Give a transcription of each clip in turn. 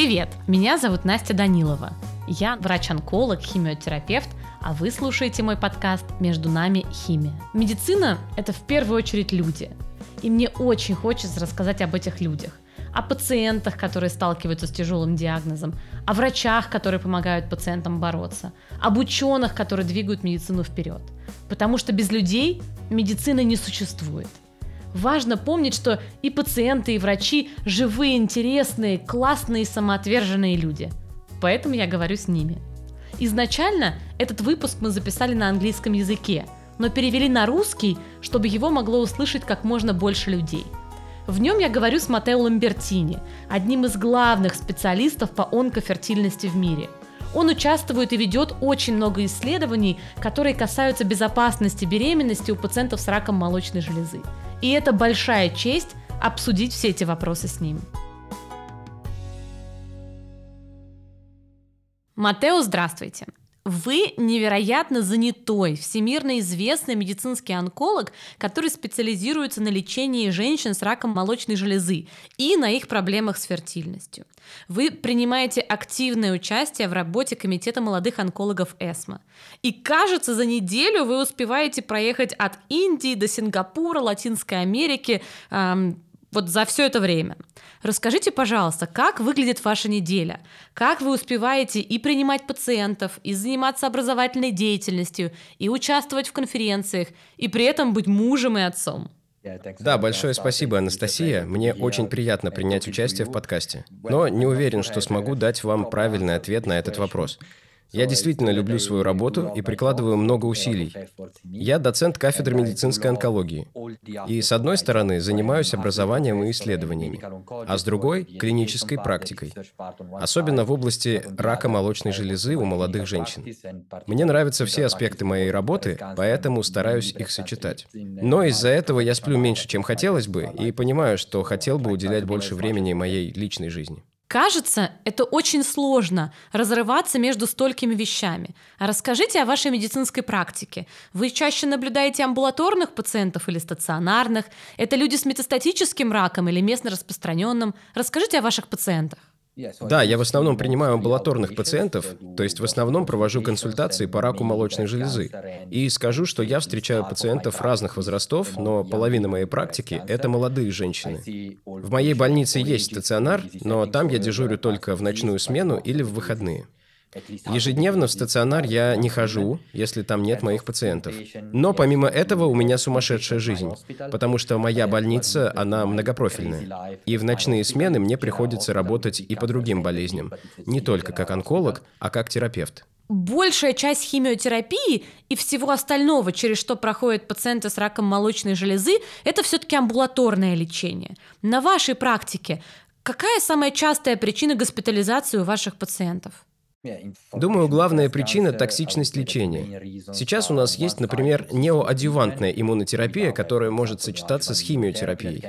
Привет! Меня зовут Настя Данилова. Я врач-онколог, химиотерапевт, а вы слушаете мой подкаст «Между нами химия». Медицина – это в первую очередь люди. И мне очень хочется рассказать об этих людях. О пациентах, которые сталкиваются с тяжелым диагнозом, о врачах, которые помогают пациентам бороться, об ученых, которые двигают медицину вперед. Потому что без людей медицины не существует. Важно помнить, что и пациенты, и врачи – живые, интересные, классные, самоотверженные люди. Поэтому я говорю с ними. Изначально этот выпуск мы записали на английском языке, но перевели на русский, чтобы его могло услышать как можно больше людей. В нем я говорю с Матео Ламбертини, одним из главных специалистов по онкофертильности в мире – он участвует и ведет очень много исследований, которые касаются безопасности беременности у пациентов с раком молочной железы. И это большая честь обсудить все эти вопросы с ним. Матео, здравствуйте. Вы невероятно занятой, всемирно известный медицинский онколог, который специализируется на лечении женщин с раком молочной железы и на их проблемах с фертильностью. Вы принимаете активное участие в работе Комитета молодых онкологов ЭСМА. И кажется, за неделю вы успеваете проехать от Индии до Сингапура, Латинской Америки, эм, вот за все это время. Расскажите, пожалуйста, как выглядит ваша неделя? Как вы успеваете и принимать пациентов, и заниматься образовательной деятельностью, и участвовать в конференциях, и при этом быть мужем и отцом? Да, большое спасибо, Анастасия. Мне очень приятно принять участие в подкасте. Но не уверен, что смогу дать вам правильный ответ на этот вопрос. Я действительно люблю свою работу и прикладываю много усилий. Я доцент кафедры медицинской онкологии. И с одной стороны занимаюсь образованием и исследованиями, а с другой – клинической практикой. Особенно в области рака молочной железы у молодых женщин. Мне нравятся все аспекты моей работы, поэтому стараюсь их сочетать. Но из-за этого я сплю меньше, чем хотелось бы, и понимаю, что хотел бы уделять больше времени моей личной жизни. Кажется, это очень сложно разрываться между столькими вещами. А расскажите о вашей медицинской практике. Вы чаще наблюдаете амбулаторных пациентов или стационарных? Это люди с метастатическим раком или местно распространенным? Расскажите о ваших пациентах. Да, я в основном принимаю амбулаторных пациентов, то есть в основном провожу консультации по раку молочной железы. И скажу, что я встречаю пациентов разных возрастов, но половина моей практики – это молодые женщины. В моей больнице есть стационар, но там я дежурю только в ночную смену или в выходные. Ежедневно в стационар я не хожу, если там нет моих пациентов. Но помимо этого у меня сумасшедшая жизнь, потому что моя больница, она многопрофильная. И в ночные смены мне приходится работать и по другим болезням, не только как онколог, а как терапевт большая часть химиотерапии и всего остального, через что проходят пациенты с раком молочной железы, это все-таки амбулаторное лечение. На вашей практике какая самая частая причина госпитализации у ваших пациентов? Думаю, главная причина – токсичность лечения. Сейчас у нас есть, например, неоадъювантная иммунотерапия, которая может сочетаться с химиотерапией.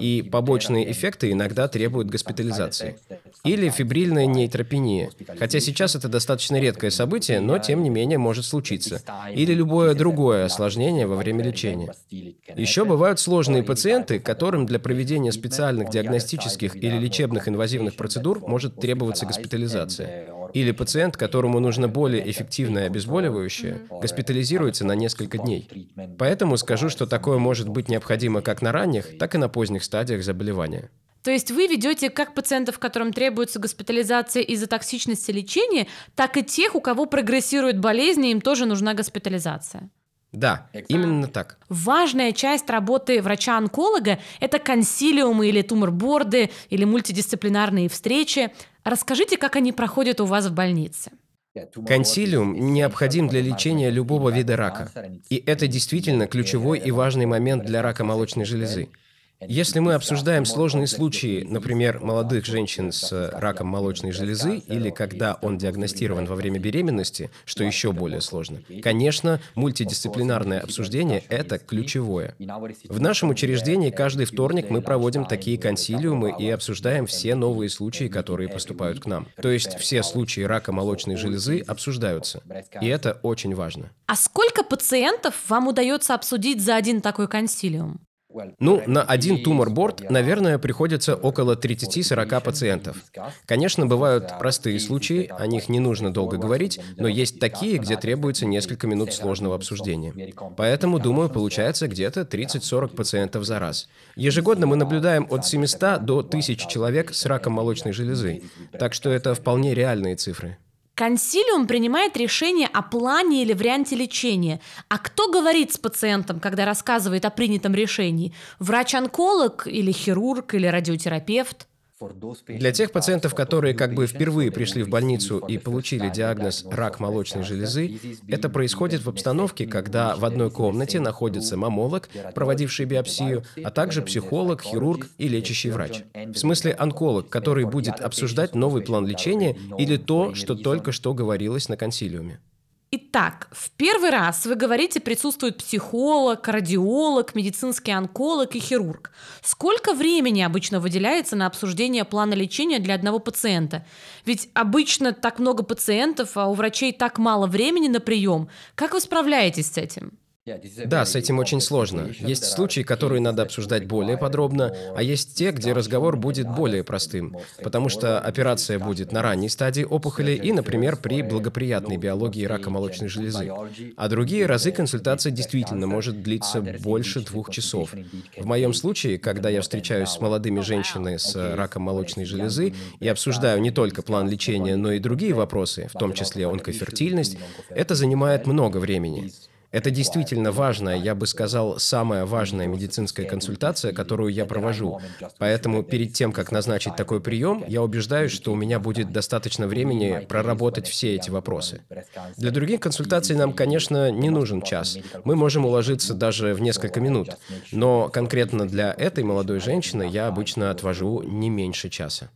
И побочные эффекты иногда требуют госпитализации. Или фибрильная нейтропения. Хотя сейчас это достаточно редкое событие, но тем не менее может случиться. Или любое другое осложнение во время лечения. Еще бывают сложные пациенты, которым для проведения специальных диагностических или лечебных инвазивных процедур может требоваться госпитализация. Или пациент, которому нужно более эффективное обезболивающее, госпитализируется на несколько дней. Поэтому скажу, что такое может быть необходимо как на ранних, так и на поздних стадиях заболевания. То есть вы ведете как пациентов, которым требуется госпитализация из-за токсичности лечения, так и тех, у кого прогрессирует болезнь, и им тоже нужна госпитализация. Да, именно так. Важная часть работы врача-онколога – это консилиумы или туморборды, или мультидисциплинарные встречи. Расскажите, как они проходят у вас в больнице. Консилиум необходим для лечения любого вида рака. И это действительно ключевой и важный момент для рака молочной железы. Если мы обсуждаем сложные случаи, например, молодых женщин с раком молочной железы или когда он диагностирован во время беременности, что еще более сложно, конечно, мультидисциплинарное обсуждение – это ключевое. В нашем учреждении каждый вторник мы проводим такие консилиумы и обсуждаем все новые случаи, которые поступают к нам. То есть все случаи рака молочной железы обсуждаются. И это очень важно. А сколько пациентов вам удается обсудить за один такой консилиум? Ну, на один тумор-борт, наверное, приходится около 30-40 пациентов. Конечно, бывают простые случаи, о них не нужно долго говорить, но есть такие, где требуется несколько минут сложного обсуждения. Поэтому, думаю, получается где-то 30-40 пациентов за раз. Ежегодно мы наблюдаем от 700 до 1000 человек с раком молочной железы, так что это вполне реальные цифры. Консилиум принимает решение о плане или варианте лечения. А кто говорит с пациентом, когда рассказывает о принятом решении? Врач-онколог или хирург или радиотерапевт? Для тех пациентов, которые как бы впервые пришли в больницу и получили диагноз рак молочной железы, это происходит в обстановке, когда в одной комнате находится мамолог, проводивший биопсию, а также психолог, хирург и лечащий врач. В смысле онколог, который будет обсуждать новый план лечения или то, что только что говорилось на консилиуме. Итак, в первый раз вы говорите, присутствует психолог, кардиолог, медицинский онколог и хирург. Сколько времени обычно выделяется на обсуждение плана лечения для одного пациента? Ведь обычно так много пациентов, а у врачей так мало времени на прием. Как вы справляетесь с этим? Да, с этим очень сложно. Есть случаи, которые надо обсуждать более подробно, а есть те, где разговор будет более простым, потому что операция будет на ранней стадии опухоли и, например, при благоприятной биологии рака молочной железы. А другие разы консультация действительно может длиться больше двух часов. В моем случае, когда я встречаюсь с молодыми женщинами с раком молочной железы и обсуждаю не только план лечения, но и другие вопросы, в том числе онкофертильность, это занимает много времени. Это действительно важная, я бы сказал, самая важная медицинская консультация, которую я провожу. Поэтому перед тем, как назначить такой прием, я убеждаюсь, что у меня будет достаточно времени проработать все эти вопросы. Для других консультаций нам, конечно, не нужен час. Мы можем уложиться даже в несколько минут. Но конкретно для этой молодой женщины я обычно отвожу не меньше часа.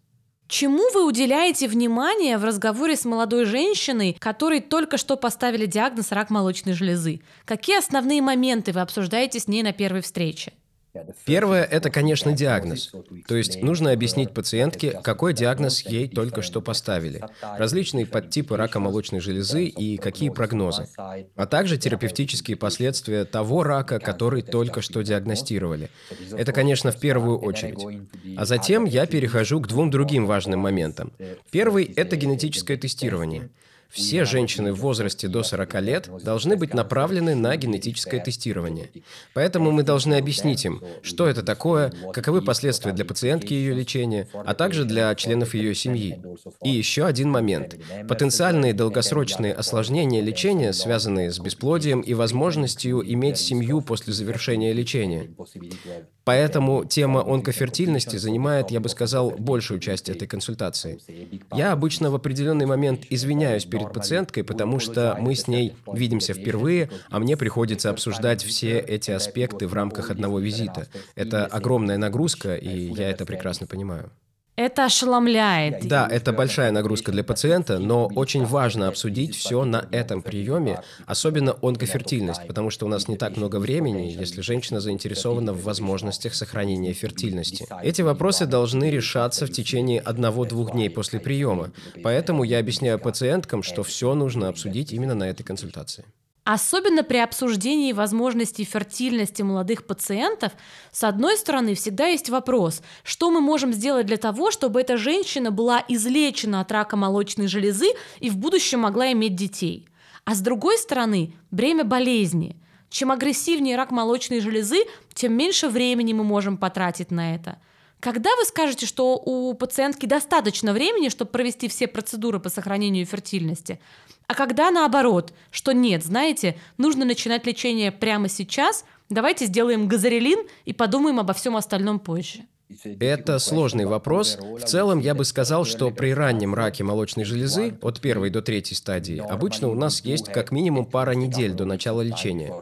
Чему вы уделяете внимание в разговоре с молодой женщиной, которой только что поставили диагноз рак молочной железы? Какие основные моменты вы обсуждаете с ней на первой встрече? Первое – это, конечно, диагноз. То есть нужно объяснить пациентке, какой диагноз ей только что поставили, различные подтипы рака молочной железы и какие прогнозы, а также терапевтические последствия того рака, который только что диагностировали. Это, конечно, в первую очередь. А затем я перехожу к двум другим важным моментам. Первый – это генетическое тестирование – все женщины в возрасте до 40 лет должны быть направлены на генетическое тестирование. Поэтому мы должны объяснить им, что это такое, каковы последствия для пациентки ее лечения, а также для членов ее семьи. И еще один момент. Потенциальные долгосрочные осложнения лечения, связанные с бесплодием и возможностью иметь семью после завершения лечения. Поэтому тема онкофертильности занимает, я бы сказал, большую часть этой консультации. Я обычно в определенный момент извиняюсь перед пациенткой, потому что мы с ней видимся впервые, а мне приходится обсуждать все эти аспекты в рамках одного визита. Это огромная нагрузка, и я это прекрасно понимаю. Это ошеломляет. Да, это большая нагрузка для пациента, но очень важно обсудить все на этом приеме, особенно онкофертильность, потому что у нас не так много времени, если женщина заинтересована в возможностях сохранения фертильности. Эти вопросы должны решаться в течение одного-двух дней после приема, поэтому я объясняю пациенткам, что все нужно обсудить именно на этой консультации. Особенно при обсуждении возможностей фертильности молодых пациентов, с одной стороны, всегда есть вопрос, что мы можем сделать для того, чтобы эта женщина была излечена от рака молочной железы и в будущем могла иметь детей. А с другой стороны, бремя болезни. Чем агрессивнее рак молочной железы, тем меньше времени мы можем потратить на это. Когда вы скажете, что у пациентки достаточно времени, чтобы провести все процедуры по сохранению фертильности, а когда наоборот, что нет, знаете, нужно начинать лечение прямо сейчас, давайте сделаем газорелин и подумаем обо всем остальном позже. Это сложный вопрос. В целом, я бы сказал, что при раннем раке молочной железы, от первой до третьей стадии, обычно у нас есть как минимум пара недель до начала лечения.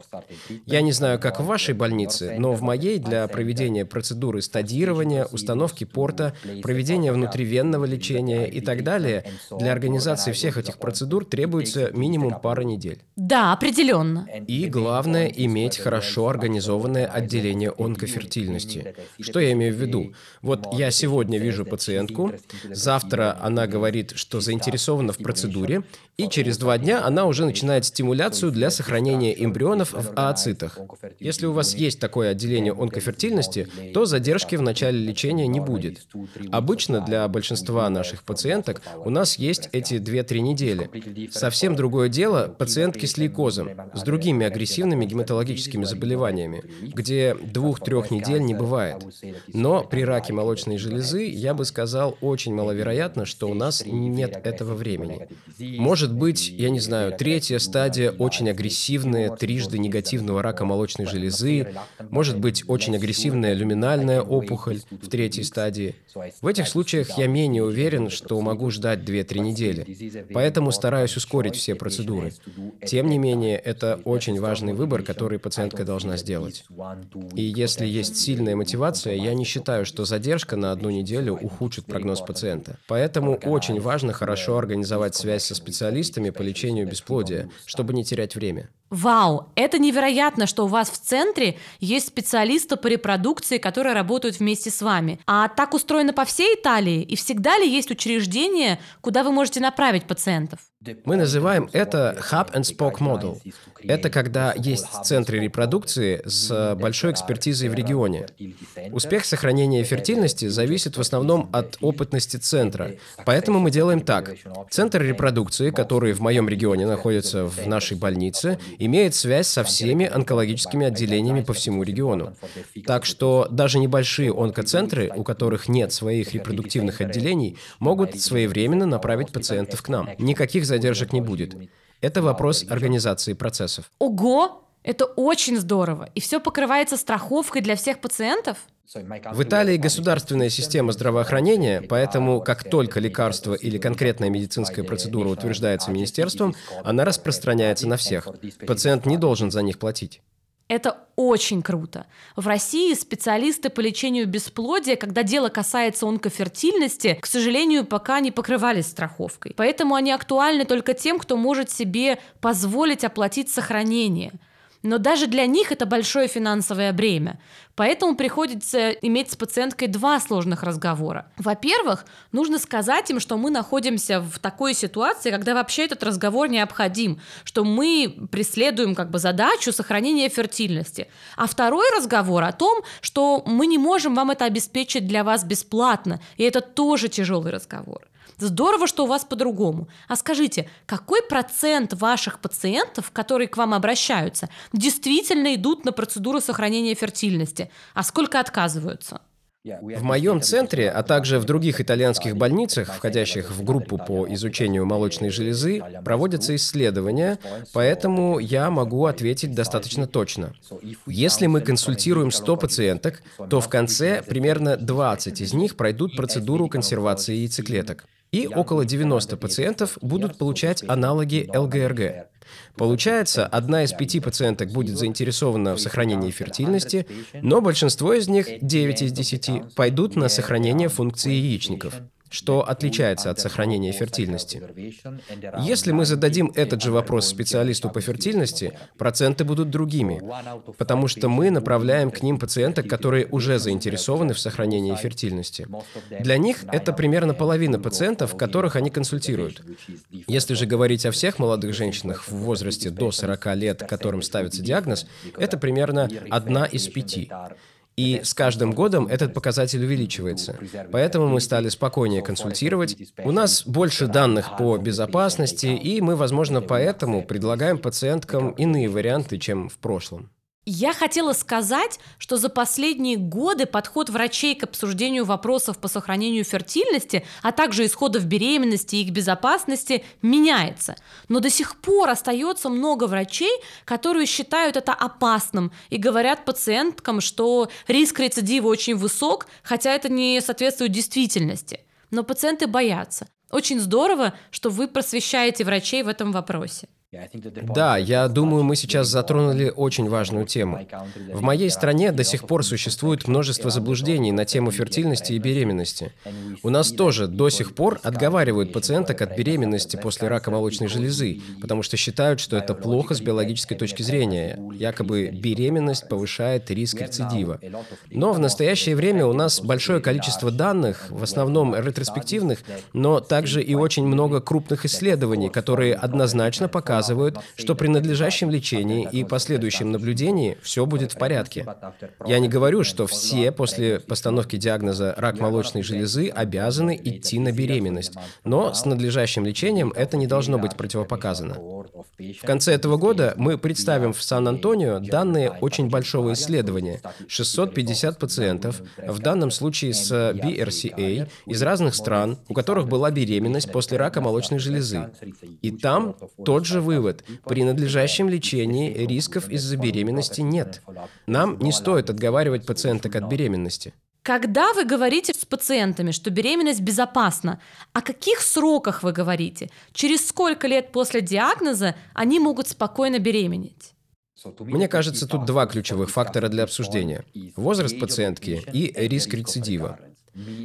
Я не знаю, как в вашей больнице, но в моей для проведения процедуры стадирования, установки порта, проведения внутривенного лечения и так далее, для организации всех этих процедур требуется минимум пара недель. Да, определенно. И главное, иметь хорошо организованное отделение онкофертильности. Что я имею в виду? Виду. Вот я сегодня вижу пациентку, завтра она говорит, что заинтересована в процедуре, и через два дня она уже начинает стимуляцию для сохранения эмбрионов в ооцитах. Если у вас есть такое отделение онкофертильности, то задержки в начале лечения не будет. Обычно для большинства наших пациенток у нас есть эти 2-3 недели. Совсем другое дело пациентки с лейкозом, с другими агрессивными гематологическими заболеваниями, где 2-3 недель не бывает. Но при раке молочной железы я бы сказал очень маловероятно, что у нас нет этого времени. Может быть, я не знаю, третья стадия очень агрессивная, трижды негативного рака молочной железы, может быть, очень агрессивная люминальная опухоль в третьей стадии. В этих случаях я менее уверен, что могу ждать 2-3 недели, поэтому стараюсь ускорить все процедуры. Тем не менее, это очень важный выбор, который пациентка должна сделать. И если есть сильная мотивация, я не считаю, что задержка на одну неделю ухудшит прогноз пациента. Поэтому очень важно хорошо организовать связь со специалистами по лечению бесплодия, чтобы не терять время. Вау, это невероятно, что у вас в центре есть специалисты по репродукции, которые работают вместе с вами. А так устроено по всей Италии? И всегда ли есть учреждения, куда вы можете направить пациентов? Мы называем это Hub and Spoke Model. Это когда есть центры репродукции с большой экспертизой в регионе. Успех сохранения фертильности зависит в основном от опытности центра. Поэтому мы делаем так. Центр репродукции, который в моем регионе находится в нашей больнице, имеет связь со всеми онкологическими отделениями по всему региону. Так что даже небольшие онкоцентры, у которых нет своих репродуктивных отделений, могут своевременно направить пациентов к нам. Никаких задержек не будет. Это вопрос организации процессов. Ого! Это очень здорово. И все покрывается страховкой для всех пациентов? В Италии государственная система здравоохранения, поэтому как только лекарство или конкретная медицинская процедура утверждается министерством, она распространяется на всех. Пациент не должен за них платить. Это очень круто. В России специалисты по лечению бесплодия, когда дело касается онкофертильности, к сожалению, пока не покрывались страховкой. Поэтому они актуальны только тем, кто может себе позволить оплатить сохранение – но даже для них это большое финансовое бремя. Поэтому приходится иметь с пациенткой два сложных разговора. Во-первых, нужно сказать им, что мы находимся в такой ситуации, когда вообще этот разговор необходим, что мы преследуем как бы задачу сохранения фертильности. А второй разговор о том, что мы не можем вам это обеспечить для вас бесплатно, и это тоже тяжелый разговор. Здорово, что у вас по-другому. А скажите, какой процент ваших пациентов, которые к вам обращаются, действительно идут на процедуру сохранения фертильности, а сколько отказываются? В моем центре, а также в других итальянских больницах, входящих в группу по изучению молочной железы, проводятся исследования, поэтому я могу ответить достаточно точно. Если мы консультируем 100 пациенток, то в конце примерно 20 из них пройдут процедуру консервации яйцеклеток и около 90 пациентов будут получать аналоги ЛГРГ. Получается, одна из пяти пациенток будет заинтересована в сохранении фертильности, но большинство из них, 9 из 10, пойдут на сохранение функции яичников что отличается от сохранения фертильности. Если мы зададим этот же вопрос специалисту по фертильности, проценты будут другими, потому что мы направляем к ним пациенток, которые уже заинтересованы в сохранении фертильности. Для них это примерно половина пациентов, которых они консультируют. Если же говорить о всех молодых женщинах в возрасте до 40 лет, которым ставится диагноз, это примерно одна из пяти. И с каждым годом этот показатель увеличивается. Поэтому мы стали спокойнее консультировать. У нас больше данных по безопасности, и мы, возможно, поэтому предлагаем пациенткам иные варианты, чем в прошлом. Я хотела сказать, что за последние годы подход врачей к обсуждению вопросов по сохранению фертильности, а также исходов беременности и их безопасности меняется. Но до сих пор остается много врачей, которые считают это опасным и говорят пациенткам, что риск рецидива очень высок, хотя это не соответствует действительности. Но пациенты боятся. Очень здорово, что вы просвещаете врачей в этом вопросе. Да, я думаю, мы сейчас затронули очень важную тему. В моей стране до сих пор существует множество заблуждений на тему фертильности и беременности. У нас тоже до сих пор отговаривают пациенток от беременности после рака молочной железы, потому что считают, что это плохо с биологической точки зрения. Якобы беременность повышает риск рецидива. Но в настоящее время у нас большое количество данных, в основном ретроспективных, но также и очень много крупных исследований, которые однозначно показывают, показывают, что при надлежащем лечении и последующем наблюдении все будет в порядке. Я не говорю, что все после постановки диагноза рак молочной железы обязаны идти на беременность, но с надлежащим лечением это не должно быть противопоказано. В конце этого года мы представим в Сан-Антонио данные очень большого исследования. 650 пациентов, в данном случае с BRCA, из разных стран, у которых была беременность после рака молочной железы. И там тот же вывод. При надлежащем лечении рисков из-за беременности нет. Нам не стоит отговаривать пациенток от беременности. Когда вы говорите с пациентами, что беременность безопасна, о каких сроках вы говорите? Через сколько лет после диагноза они могут спокойно беременеть? Мне кажется, тут два ключевых фактора для обсуждения. Возраст пациентки и риск рецидива.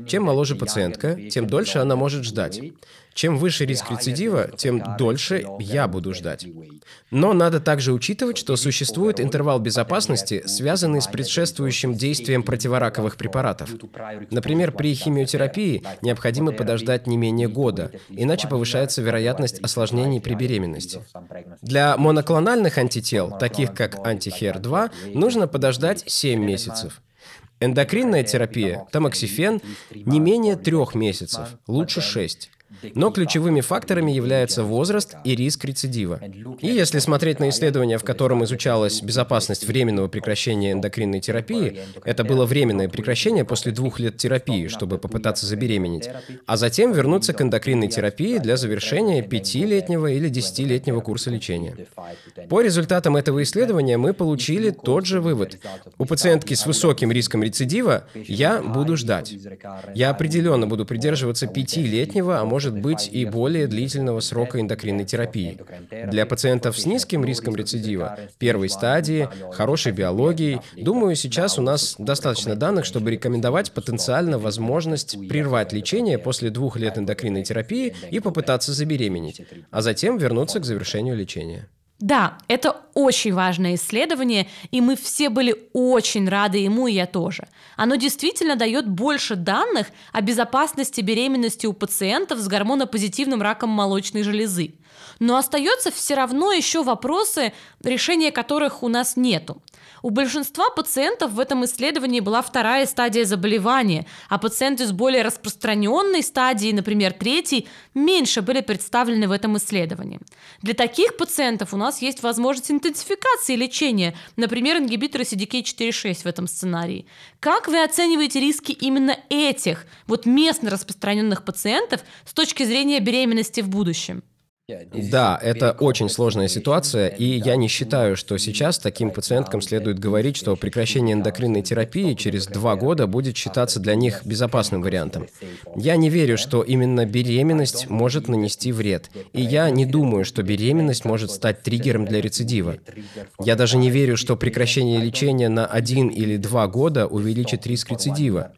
Чем моложе пациентка, тем дольше она может ждать. Чем выше риск рецидива, тем дольше я буду ждать. Но надо также учитывать, что существует интервал безопасности, связанный с предшествующим действием противораковых препаратов. Например, при химиотерапии необходимо подождать не менее года, иначе повышается вероятность осложнений при беременности. Для моноклональных антител, таких как антихер-2, нужно подождать 7 месяцев. Эндокринная терапия, тамоксифен, не менее трех месяцев, лучше шесть. Но ключевыми факторами являются возраст и риск рецидива. И если смотреть на исследование, в котором изучалась безопасность временного прекращения эндокринной терапии, это было временное прекращение после двух лет терапии, чтобы попытаться забеременеть, а затем вернуться к эндокринной терапии для завершения пятилетнего или десятилетнего курса лечения. По результатам этого исследования мы получили тот же вывод. У пациентки с высоким риском рецидива я буду ждать. Я определенно буду придерживаться пятилетнего, а может может быть и более длительного срока эндокринной терапии. Для пациентов с низким риском рецидива, первой стадии, хорошей биологией, думаю, сейчас у нас достаточно данных, чтобы рекомендовать потенциально возможность прервать лечение после двух лет эндокринной терапии и попытаться забеременеть, а затем вернуться к завершению лечения. Да, это очень важное исследование, и мы все были очень рады ему, и я тоже. Оно действительно дает больше данных о безопасности беременности у пациентов с гормонопозитивным раком молочной железы. Но остается все равно еще вопросы, решения которых у нас нету. У большинства пациентов в этом исследовании была вторая стадия заболевания, а пациенты с более распространенной стадией, например, третьей, меньше были представлены в этом исследовании. Для таких пациентов у нас есть возможность интенсификации лечения, например, ингибиторы CDK4-6 в этом сценарии. Как вы оцениваете риски именно этих, вот местно распространенных пациентов с точки зрения беременности в будущем? Да, это очень сложная ситуация, и я не считаю, что сейчас таким пациенткам следует говорить, что прекращение эндокринной терапии через два года будет считаться для них безопасным вариантом. Я не верю, что именно беременность может нанести вред, и я не думаю, что беременность может стать триггером для рецидива. Я даже не верю, что прекращение лечения на один или два года увеличит риск рецидива.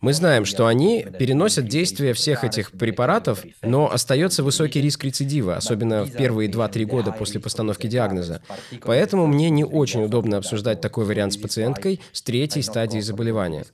Мы знаем, что они переносят действие всех этих препаратов, но остается высокий риск рецидива, особенно в первые 2-3 года после постановки диагноза. Поэтому мне не очень удобно обсуждать такой вариант с пациенткой с третьей стадией заболевания.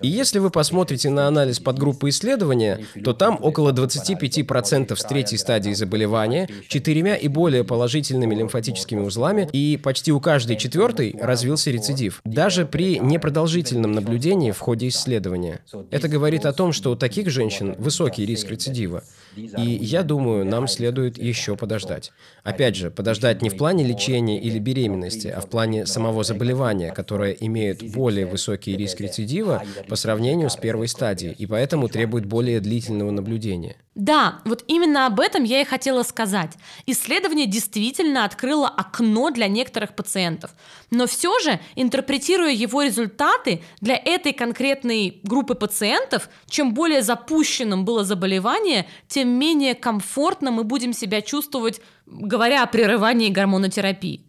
И если вы посмотрите на анализ подгруппы исследования, то там около 25% с третьей стадии заболевания, четырьмя и более положительными лимфатическими узлами, и почти у каждой четвертой развился рецидив, даже при непродолжительном наблюдении в ходе исследования лечения. Это говорит о том, что у таких женщин высокий риск рецидива. И я думаю, нам следует еще подождать. Опять же, подождать не в плане лечения или беременности, а в плане самого заболевания, которое имеет более высокий риск рецидива по сравнению с первой стадией, и поэтому требует более длительного наблюдения. Да, вот именно об этом я и хотела сказать. Исследование действительно открыло окно для некоторых пациентов. Но все же, интерпретируя его результаты для этой конкретной группы пациентов, чем более запущенным было заболевание, тем тем менее комфортно мы будем себя чувствовать, говоря о прерывании гормонотерапии.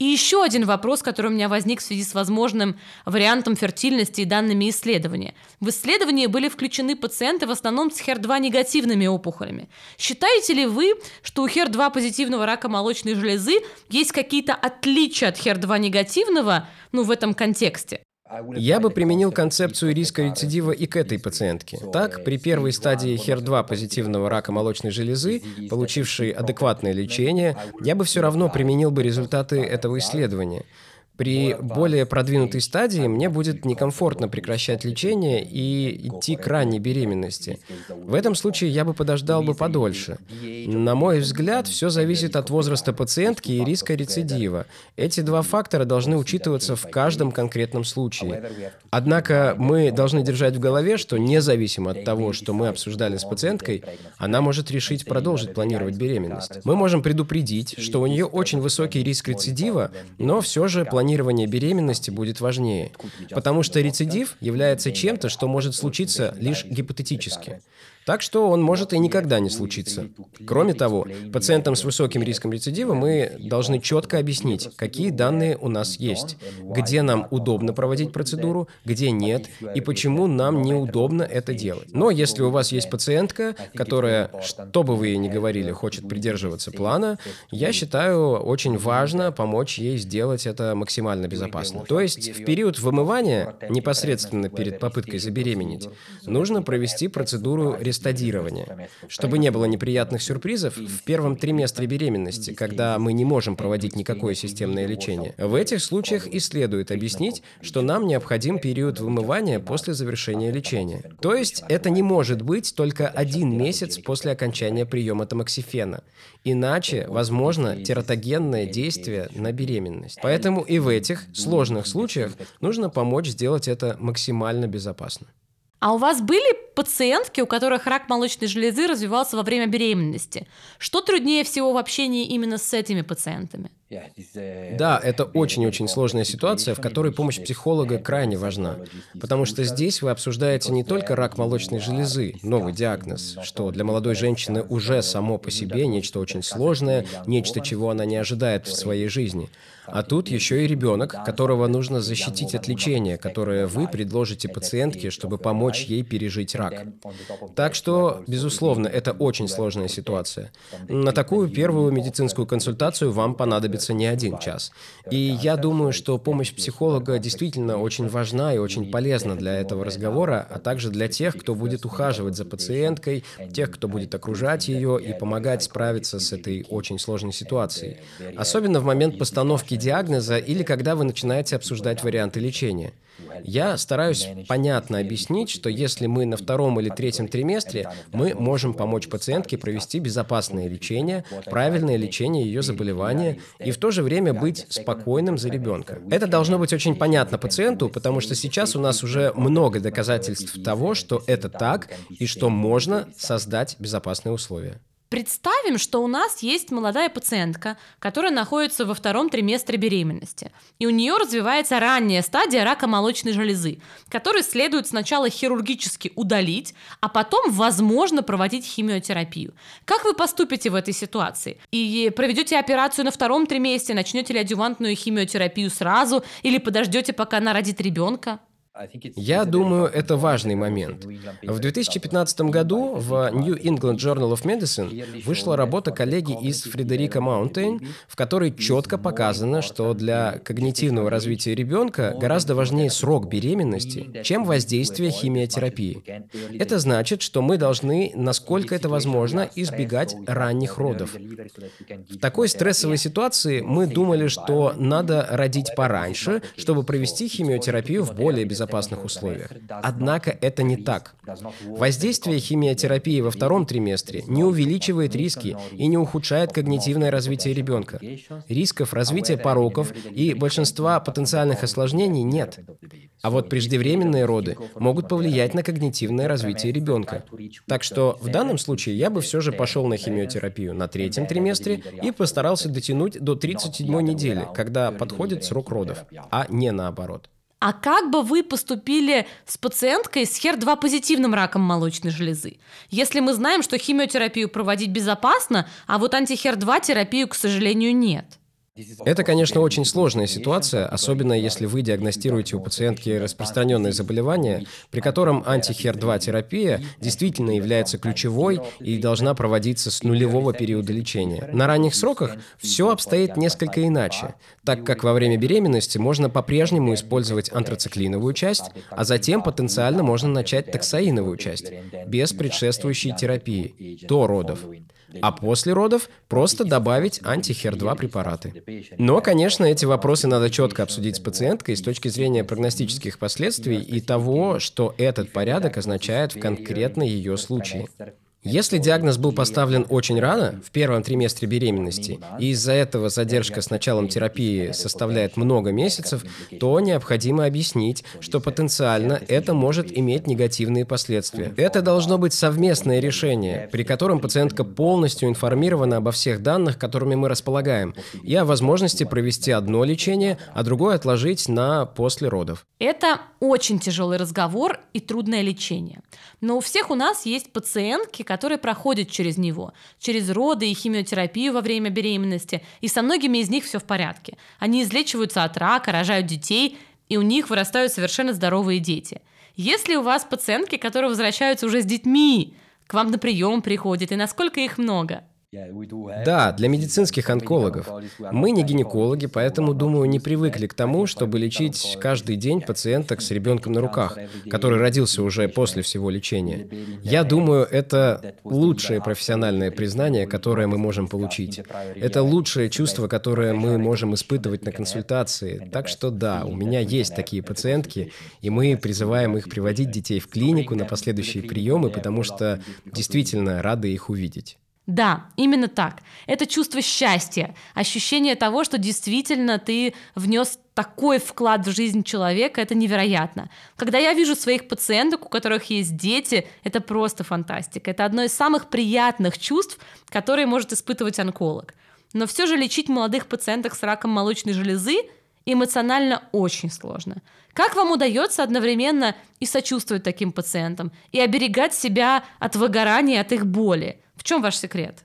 И еще один вопрос, который у меня возник в связи с возможным вариантом фертильности и данными исследования. В исследование были включены пациенты в основном с HER2 негативными опухолями. Считаете ли вы, что у HER2 позитивного рака молочной железы есть какие-то отличия от HER2 негативного ну, в этом контексте? Я бы применил концепцию риска рецидива и к этой пациентке. Так, при первой стадии HER2 позитивного рака молочной железы, получившей адекватное лечение, я бы все равно применил бы результаты этого исследования. При более продвинутой стадии мне будет некомфортно прекращать лечение и идти к ранней беременности. В этом случае я бы подождал бы подольше. На мой взгляд, все зависит от возраста пациентки и риска рецидива. Эти два фактора должны учитываться в каждом конкретном случае. Однако мы должны держать в голове, что независимо от того, что мы обсуждали с пациенткой, она может решить продолжить планировать беременность. Мы можем предупредить, что у нее очень высокий риск рецидива, но все же планировать планирование беременности будет важнее, потому что рецидив является чем-то, что может случиться лишь гипотетически. Так что он может и никогда не случиться. Кроме того, пациентам с высоким риском рецидива мы должны четко объяснить, какие данные у нас есть, где нам удобно проводить процедуру, где нет, и почему нам неудобно это делать. Но если у вас есть пациентка, которая, что бы вы ей ни говорили, хочет придерживаться плана, я считаю очень важно помочь ей сделать это максимально безопасно. То есть в период вымывания, непосредственно перед попыткой забеременеть, нужно провести процедуру рестадирования. Чтобы не было неприятных сюрпризов, в первом триместре беременности, когда мы не можем проводить никакое системное лечение, в этих случаях и следует объяснить, что нам необходим период вымывания после завершения лечения. То есть это не может быть только один месяц после окончания приема тамоксифена. Иначе возможно тератогенное действие на беременность. Поэтому и в этих сложных случаях нужно помочь сделать это максимально безопасно. А у вас были пациентки, у которых рак молочной железы развивался во время беременности? Что труднее всего в общении именно с этими пациентами? Да, это очень-очень сложная ситуация, в которой помощь психолога крайне важна, потому что здесь вы обсуждаете не только рак молочной железы, новый диагноз, что для молодой женщины уже само по себе нечто очень сложное, нечто, чего она не ожидает в своей жизни, а тут еще и ребенок, которого нужно защитить от лечения, которое вы предложите пациентке, чтобы помочь ей пережить рак. Так что, безусловно, это очень сложная ситуация. На такую первую медицинскую консультацию вам понадобится не один час. И я думаю, что помощь психолога действительно очень важна и очень полезна для этого разговора, а также для тех, кто будет ухаживать за пациенткой, тех, кто будет окружать ее и помогать справиться с этой очень сложной ситуацией. Особенно в момент постановки диагноза или когда вы начинаете обсуждать варианты лечения. Я стараюсь понятно объяснить, что если мы на втором или третьем триместре, мы можем помочь пациентке провести безопасное лечение, правильное лечение ее заболевания и в то же время быть спокойным за ребенка. Это должно быть очень понятно пациенту, потому что сейчас у нас уже много доказательств того, что это так и что можно создать безопасные условия. Представим, что у нас есть молодая пациентка, которая находится во втором триместре беременности, и у нее развивается ранняя стадия рака молочной железы, который следует сначала хирургически удалить, а потом, возможно, проводить химиотерапию. Как вы поступите в этой ситуации? И проведете операцию на втором триместре, начнете ли адювантную химиотерапию сразу, или подождете, пока она родит ребенка? Я думаю, это важный момент. В 2015 году в New England Journal of Medicine вышла работа коллеги из Фредерика Маунтейн, в которой четко показано, что для когнитивного развития ребенка гораздо важнее срок беременности, чем воздействие химиотерапии. Это значит, что мы должны, насколько это возможно, избегать ранних родов. В такой стрессовой ситуации мы думали, что надо родить пораньше, чтобы провести химиотерапию в более безопасном безопасных условиях. Однако это не так. Воздействие химиотерапии во втором триместре не увеличивает риски и не ухудшает когнитивное развитие ребенка. Рисков развития пороков и большинства потенциальных осложнений нет. А вот преждевременные роды могут повлиять на когнитивное развитие ребенка. Так что в данном случае я бы все же пошел на химиотерапию на третьем триместре и постарался дотянуть до 37 недели, когда подходит срок родов, а не наоборот. А как бы вы поступили с пациенткой с HER2 позитивным раком молочной железы? Если мы знаем, что химиотерапию проводить безопасно, а вот анти-HER2 терапию, к сожалению, нет – это, конечно, очень сложная ситуация, особенно если вы диагностируете у пациентки распространенное заболевание, при котором антихер-2 терапия действительно является ключевой и должна проводиться с нулевого периода лечения. На ранних сроках все обстоит несколько иначе, так как во время беременности можно по-прежнему использовать антрациклиновую часть, а затем потенциально можно начать токсаиновую часть, без предшествующей терапии, до родов а после родов просто добавить антихер-2 препараты. Но, конечно, эти вопросы надо четко обсудить с пациенткой с точки зрения прогностических последствий и того, что этот порядок означает в конкретно ее случае. Если диагноз был поставлен очень рано, в первом триместре беременности, и из-за этого задержка с началом терапии составляет много месяцев, то необходимо объяснить, что потенциально это может иметь негативные последствия. Это должно быть совместное решение, при котором пациентка полностью информирована обо всех данных, которыми мы располагаем, и о возможности провести одно лечение, а другое отложить на после родов. Это очень тяжелый разговор и трудное лечение. Но у всех у нас есть пациентки, которые проходят через него, через роды и химиотерапию во время беременности, и со многими из них все в порядке. Они излечиваются от рака, рожают детей, и у них вырастают совершенно здоровые дети. Если у вас пациентки, которые возвращаются уже с детьми, к вам на прием приходят, и насколько их много – да, для медицинских онкологов. Мы не гинекологи, поэтому, думаю, не привыкли к тому, чтобы лечить каждый день пациенток с ребенком на руках, который родился уже после всего лечения. Я думаю, это лучшее профессиональное признание, которое мы можем получить. Это лучшее чувство, которое мы можем испытывать на консультации. Так что да, у меня есть такие пациентки, и мы призываем их приводить детей в клинику на последующие приемы, потому что действительно рады их увидеть. Да, именно так. Это чувство счастья, ощущение того, что действительно ты внес такой вклад в жизнь человека, это невероятно. Когда я вижу своих пациенток, у которых есть дети, это просто фантастика. Это одно из самых приятных чувств, которые может испытывать онколог. Но все же лечить молодых пациенток с раком молочной железы эмоционально очень сложно. Как вам удается одновременно и сочувствовать таким пациентам, и оберегать себя от выгорания, от их боли? В чем ваш секрет?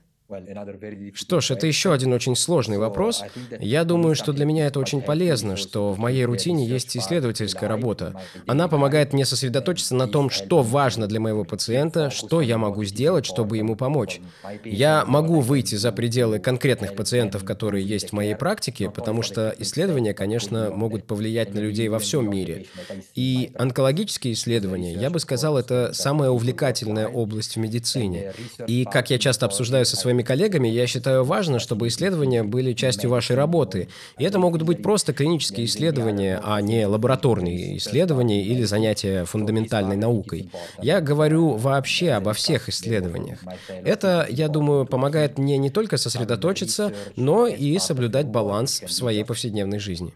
Что ж, это еще один очень сложный вопрос. Я думаю, что для меня это очень полезно, что в моей рутине есть исследовательская работа. Она помогает мне сосредоточиться на том, что важно для моего пациента, что я могу сделать, чтобы ему помочь. Я могу выйти за пределы конкретных пациентов, которые есть в моей практике, потому что исследования, конечно, могут повлиять на людей во всем мире. И онкологические исследования, я бы сказал, это самая увлекательная область в медицине. И, как я часто обсуждаю со своими своими коллегами, я считаю важно, чтобы исследования были частью вашей работы. И это могут быть просто клинические исследования, а не лабораторные исследования или занятия фундаментальной наукой. Я говорю вообще обо всех исследованиях. Это, я думаю, помогает мне не только сосредоточиться, но и соблюдать баланс в своей повседневной жизни.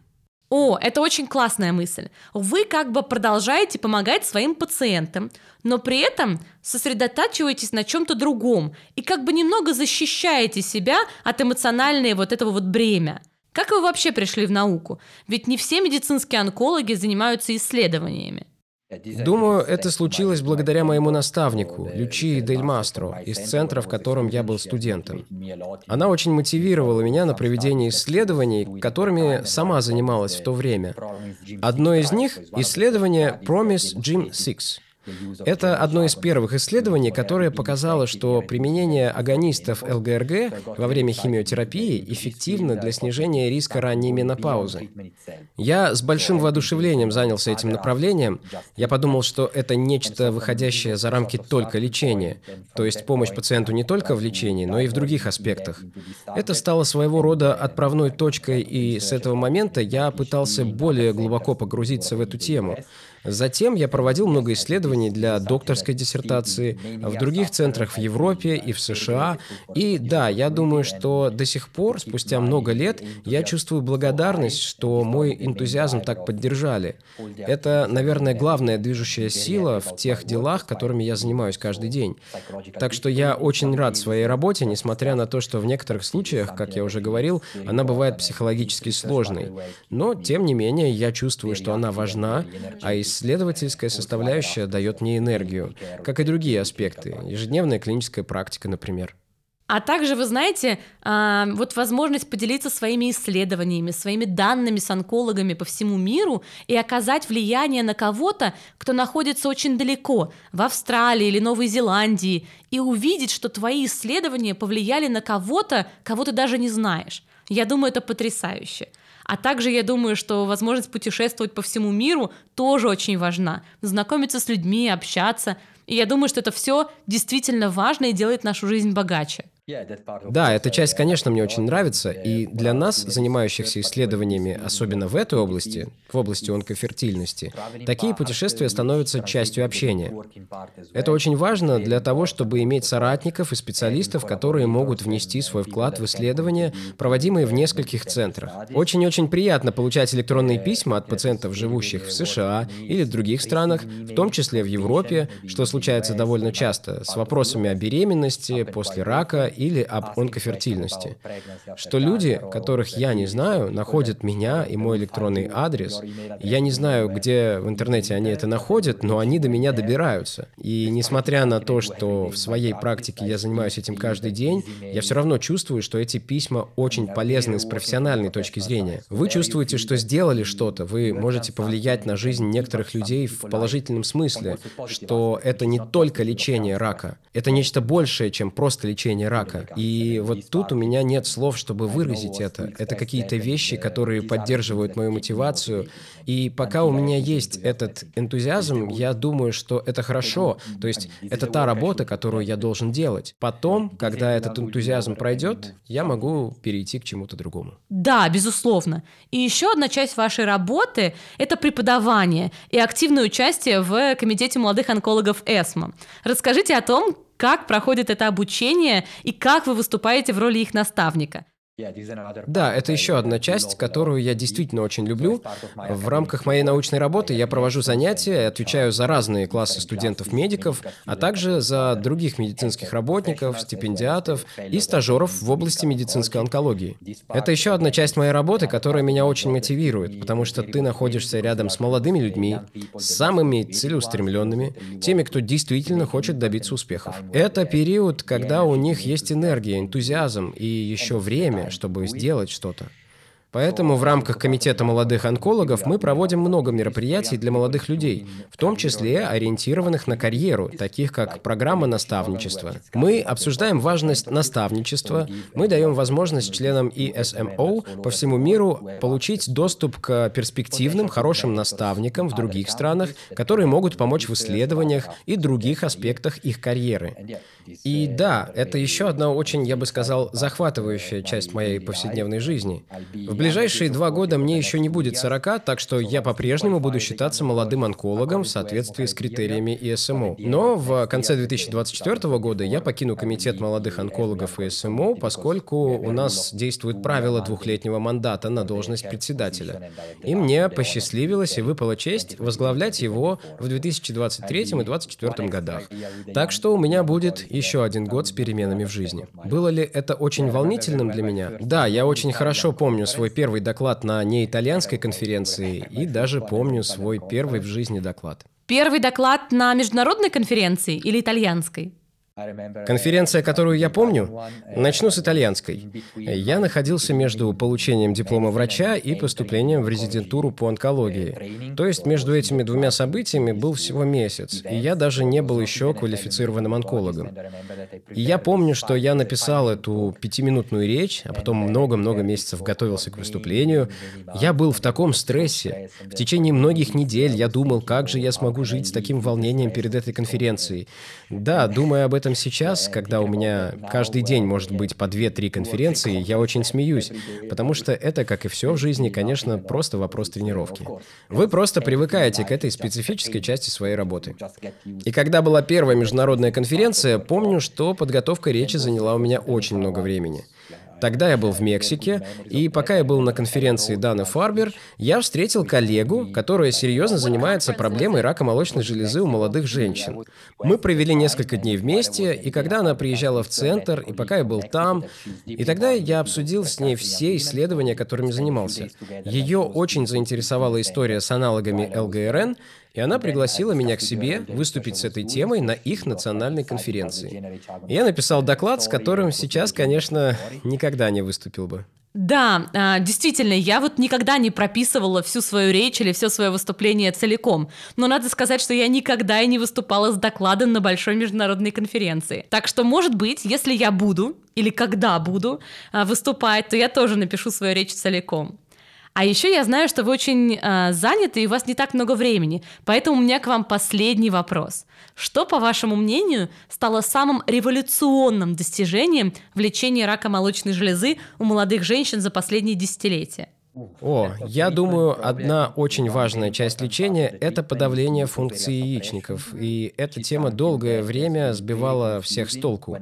О, это очень классная мысль. Вы как бы продолжаете помогать своим пациентам, но при этом сосредотачиваетесь на чем-то другом и как бы немного защищаете себя от эмоциональной вот этого вот бремя. Как вы вообще пришли в науку? Ведь не все медицинские онкологи занимаются исследованиями. Думаю, это случилось благодаря моему наставнику, Лючи Дель Мастро, из центра, в котором я был студентом. Она очень мотивировала меня на проведение исследований, которыми сама занималась в то время. Одно из них — исследование Promise Gym 6. Это одно из первых исследований, которое показало, что применение агонистов ЛГРГ во время химиотерапии эффективно для снижения риска ранней менопаузы. Я с большим воодушевлением занялся этим направлением. Я подумал, что это нечто выходящее за рамки только лечения, то есть помощь пациенту не только в лечении, но и в других аспектах. Это стало своего рода отправной точкой, и с этого момента я пытался более глубоко погрузиться в эту тему. Затем я проводил много исследований для докторской диссертации в других центрах в Европе и в США. И да, я думаю, что до сих пор, спустя много лет, я чувствую благодарность, что мой энтузиазм так поддержали. Это, наверное, главная движущая сила в тех делах, которыми я занимаюсь каждый день. Так что я очень рад своей работе, несмотря на то, что в некоторых случаях, как я уже говорил, она бывает психологически сложной. Но, тем не менее, я чувствую, что она важна, а исследовательская составляющая дает мне энергию, как и другие аспекты, ежедневная клиническая практика, например. А также, вы знаете, а, вот возможность поделиться своими исследованиями, своими данными с онкологами по всему миру и оказать влияние на кого-то, кто находится очень далеко, в Австралии или Новой Зеландии, и увидеть, что твои исследования повлияли на кого-то, кого ты даже не знаешь. Я думаю, это потрясающе. А также я думаю, что возможность путешествовать по всему миру тоже очень важна. Знакомиться с людьми, общаться. И я думаю, что это все действительно важно и делает нашу жизнь богаче. Да, эта часть, конечно, мне очень нравится, и для нас, занимающихся исследованиями, особенно в этой области, в области онкофертильности, такие путешествия становятся частью общения. Это очень важно для того, чтобы иметь соратников и специалистов, которые могут внести свой вклад в исследования, проводимые в нескольких центрах. Очень-очень приятно получать электронные письма от пациентов, живущих в США или других странах, в том числе в Европе, что случается довольно часто, с вопросами о беременности, после рака или об онкофертильности. Что люди, которых я не знаю, находят меня и мой электронный адрес. Я не знаю, где в интернете они это находят, но они до меня добираются. И несмотря на то, что в своей практике я занимаюсь этим каждый день, я все равно чувствую, что эти письма очень полезны с профессиональной точки зрения. Вы чувствуете, что сделали что-то, вы можете повлиять на жизнь некоторых людей в положительном смысле, что это не только лечение рака, это нечто большее, чем просто лечение рака рака. И вот тут у меня нет слов, чтобы выразить это. Это какие-то вещи, которые поддерживают мою мотивацию. И пока у меня есть этот энтузиазм, я думаю, что это хорошо. То есть это та работа, которую я должен делать. Потом, когда этот энтузиазм пройдет, я могу перейти к чему-то другому. Да, безусловно. И еще одна часть вашей работы — это преподавание и активное участие в Комитете молодых онкологов ЭСМО. Расскажите о том, как проходит это обучение и как вы выступаете в роли их наставника. Да, это еще одна часть, которую я действительно очень люблю. В рамках моей научной работы я провожу занятия отвечаю за разные классы студентов-медиков, а также за других медицинских работников, стипендиатов и стажеров в области медицинской онкологии. Это еще одна часть моей работы, которая меня очень мотивирует, потому что ты находишься рядом с молодыми людьми, с самыми целеустремленными, теми, кто действительно хочет добиться успехов. Это период, когда у них есть энергия, энтузиазм и еще время, чтобы сделать что-то. Поэтому в рамках Комитета молодых онкологов мы проводим много мероприятий для молодых людей, в том числе ориентированных на карьеру, таких как программа наставничества. Мы обсуждаем важность наставничества, мы даем возможность членам ESMO по всему миру получить доступ к перспективным, хорошим наставникам в других странах, которые могут помочь в исследованиях и других аспектах их карьеры. И да, это еще одна очень, я бы сказал, захватывающая часть моей повседневной жизни. В ближайшие два года мне еще не будет 40, так что я по-прежнему буду считаться молодым онкологом в соответствии с критериями ИСМО. Но в конце 2024 года я покину Комитет молодых онкологов ИСМО, поскольку у нас действует правило двухлетнего мандата на должность председателя. И мне посчастливилось и выпала честь возглавлять его в 2023 и 2024 годах. Так что у меня будет еще один год с переменами в жизни. Было ли это очень волнительным для меня? Да, я очень хорошо помню свой первый доклад на неитальянской конференции и даже помню свой первый в жизни доклад. Первый доклад на международной конференции или итальянской? Конференция, которую я помню, начну с итальянской. Я находился между получением диплома врача и поступлением в резидентуру по онкологии. То есть между этими двумя событиями был всего месяц, и я даже не был еще квалифицированным онкологом. И я помню, что я написал эту пятиминутную речь, а потом много-много месяцев готовился к выступлению. Я был в таком стрессе. В течение многих недель я думал, как же я смогу жить с таким волнением перед этой конференцией. Да, думая об этом, этом сейчас, когда у меня каждый день может быть по 2-3 конференции, я очень смеюсь, потому что это, как и все в жизни, конечно, просто вопрос тренировки. Вы просто привыкаете к этой специфической части своей работы. И когда была первая международная конференция, помню, что подготовка речи заняла у меня очень много времени. Тогда я был в Мексике, и пока я был на конференции Даны Фарбер, я встретил коллегу, которая серьезно занимается проблемой рака молочной железы у молодых женщин. Мы провели несколько дней вместе, и когда она приезжала в центр, и пока я был там, и тогда я обсудил с ней все исследования, которыми занимался. Ее очень заинтересовала история с аналогами ЛГРН, и она пригласила меня к себе выступить с этой темой на их национальной конференции. Я написал доклад, с которым сейчас, конечно, никогда не выступил бы. Да, а, действительно, я вот никогда не прописывала всю свою речь или все свое выступление целиком. Но надо сказать, что я никогда и не выступала с докладом на большой международной конференции. Так что, может быть, если я буду или когда буду а, выступать, то я тоже напишу свою речь целиком. А еще я знаю, что вы очень э, заняты и у вас не так много времени, поэтому у меня к вам последний вопрос. Что, по вашему мнению, стало самым революционным достижением в лечении рака молочной железы у молодых женщин за последние десятилетия? О, я думаю, одна очень важная часть лечения – это подавление функции яичников, и эта тема долгое время сбивала всех с толку.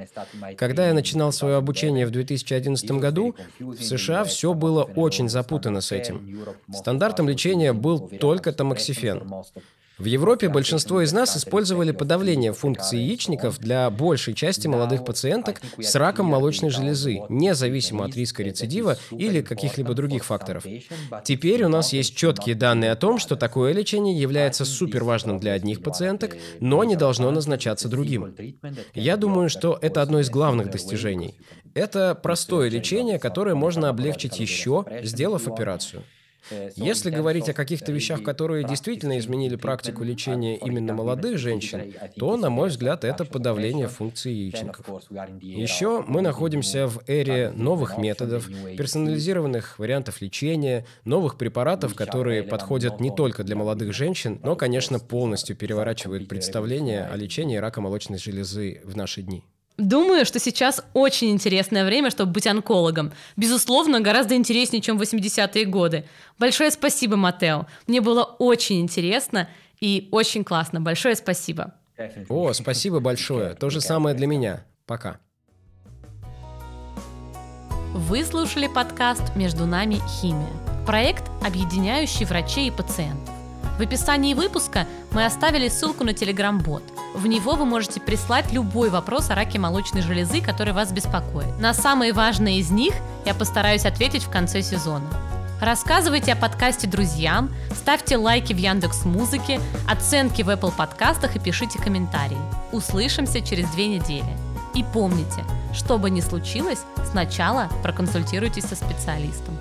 Когда я начинал свое обучение в 2011 году, в США все было очень запутано с этим. Стандартом лечения был только тамоксифен. В Европе большинство из нас использовали подавление функции яичников для большей части молодых пациенток с раком молочной железы, независимо от риска рецидива или каких-либо других факторов. Теперь у нас есть четкие данные о том, что такое лечение является супер важным для одних пациенток, но не должно назначаться другим. Я думаю, что это одно из главных достижений. Это простое лечение, которое можно облегчить еще, сделав операцию. Э, Если говорить о каких-то вещах, которые действительно изменили практику лечения именно молодых женщин, то, на мой взгляд, это подавление функции яичников. Еще мы находимся в эре новых методов, персонализированных вариантов лечения, новых препаратов, которые подходят не только для молодых женщин, но, конечно, полностью переворачивают представление о лечении рака молочной железы в наши дни. Думаю, что сейчас очень интересное время, чтобы быть онкологом. Безусловно, гораздо интереснее, чем 80-е годы. Большое спасибо, Матео. Мне было очень интересно и очень классно. Большое спасибо. О, спасибо большое. То же самое для меня. Пока. Вы слушали подкаст «Между нами химия». Проект, объединяющий врачей и пациентов. В описании выпуска мы оставили ссылку на Telegram-бот. В него вы можете прислать любой вопрос о раке молочной железы, который вас беспокоит. На самые важные из них я постараюсь ответить в конце сезона. Рассказывайте о подкасте друзьям, ставьте лайки в Яндекс Музыке, оценки в Apple подкастах и пишите комментарии. Услышимся через две недели. И помните, что бы ни случилось, сначала проконсультируйтесь со специалистом.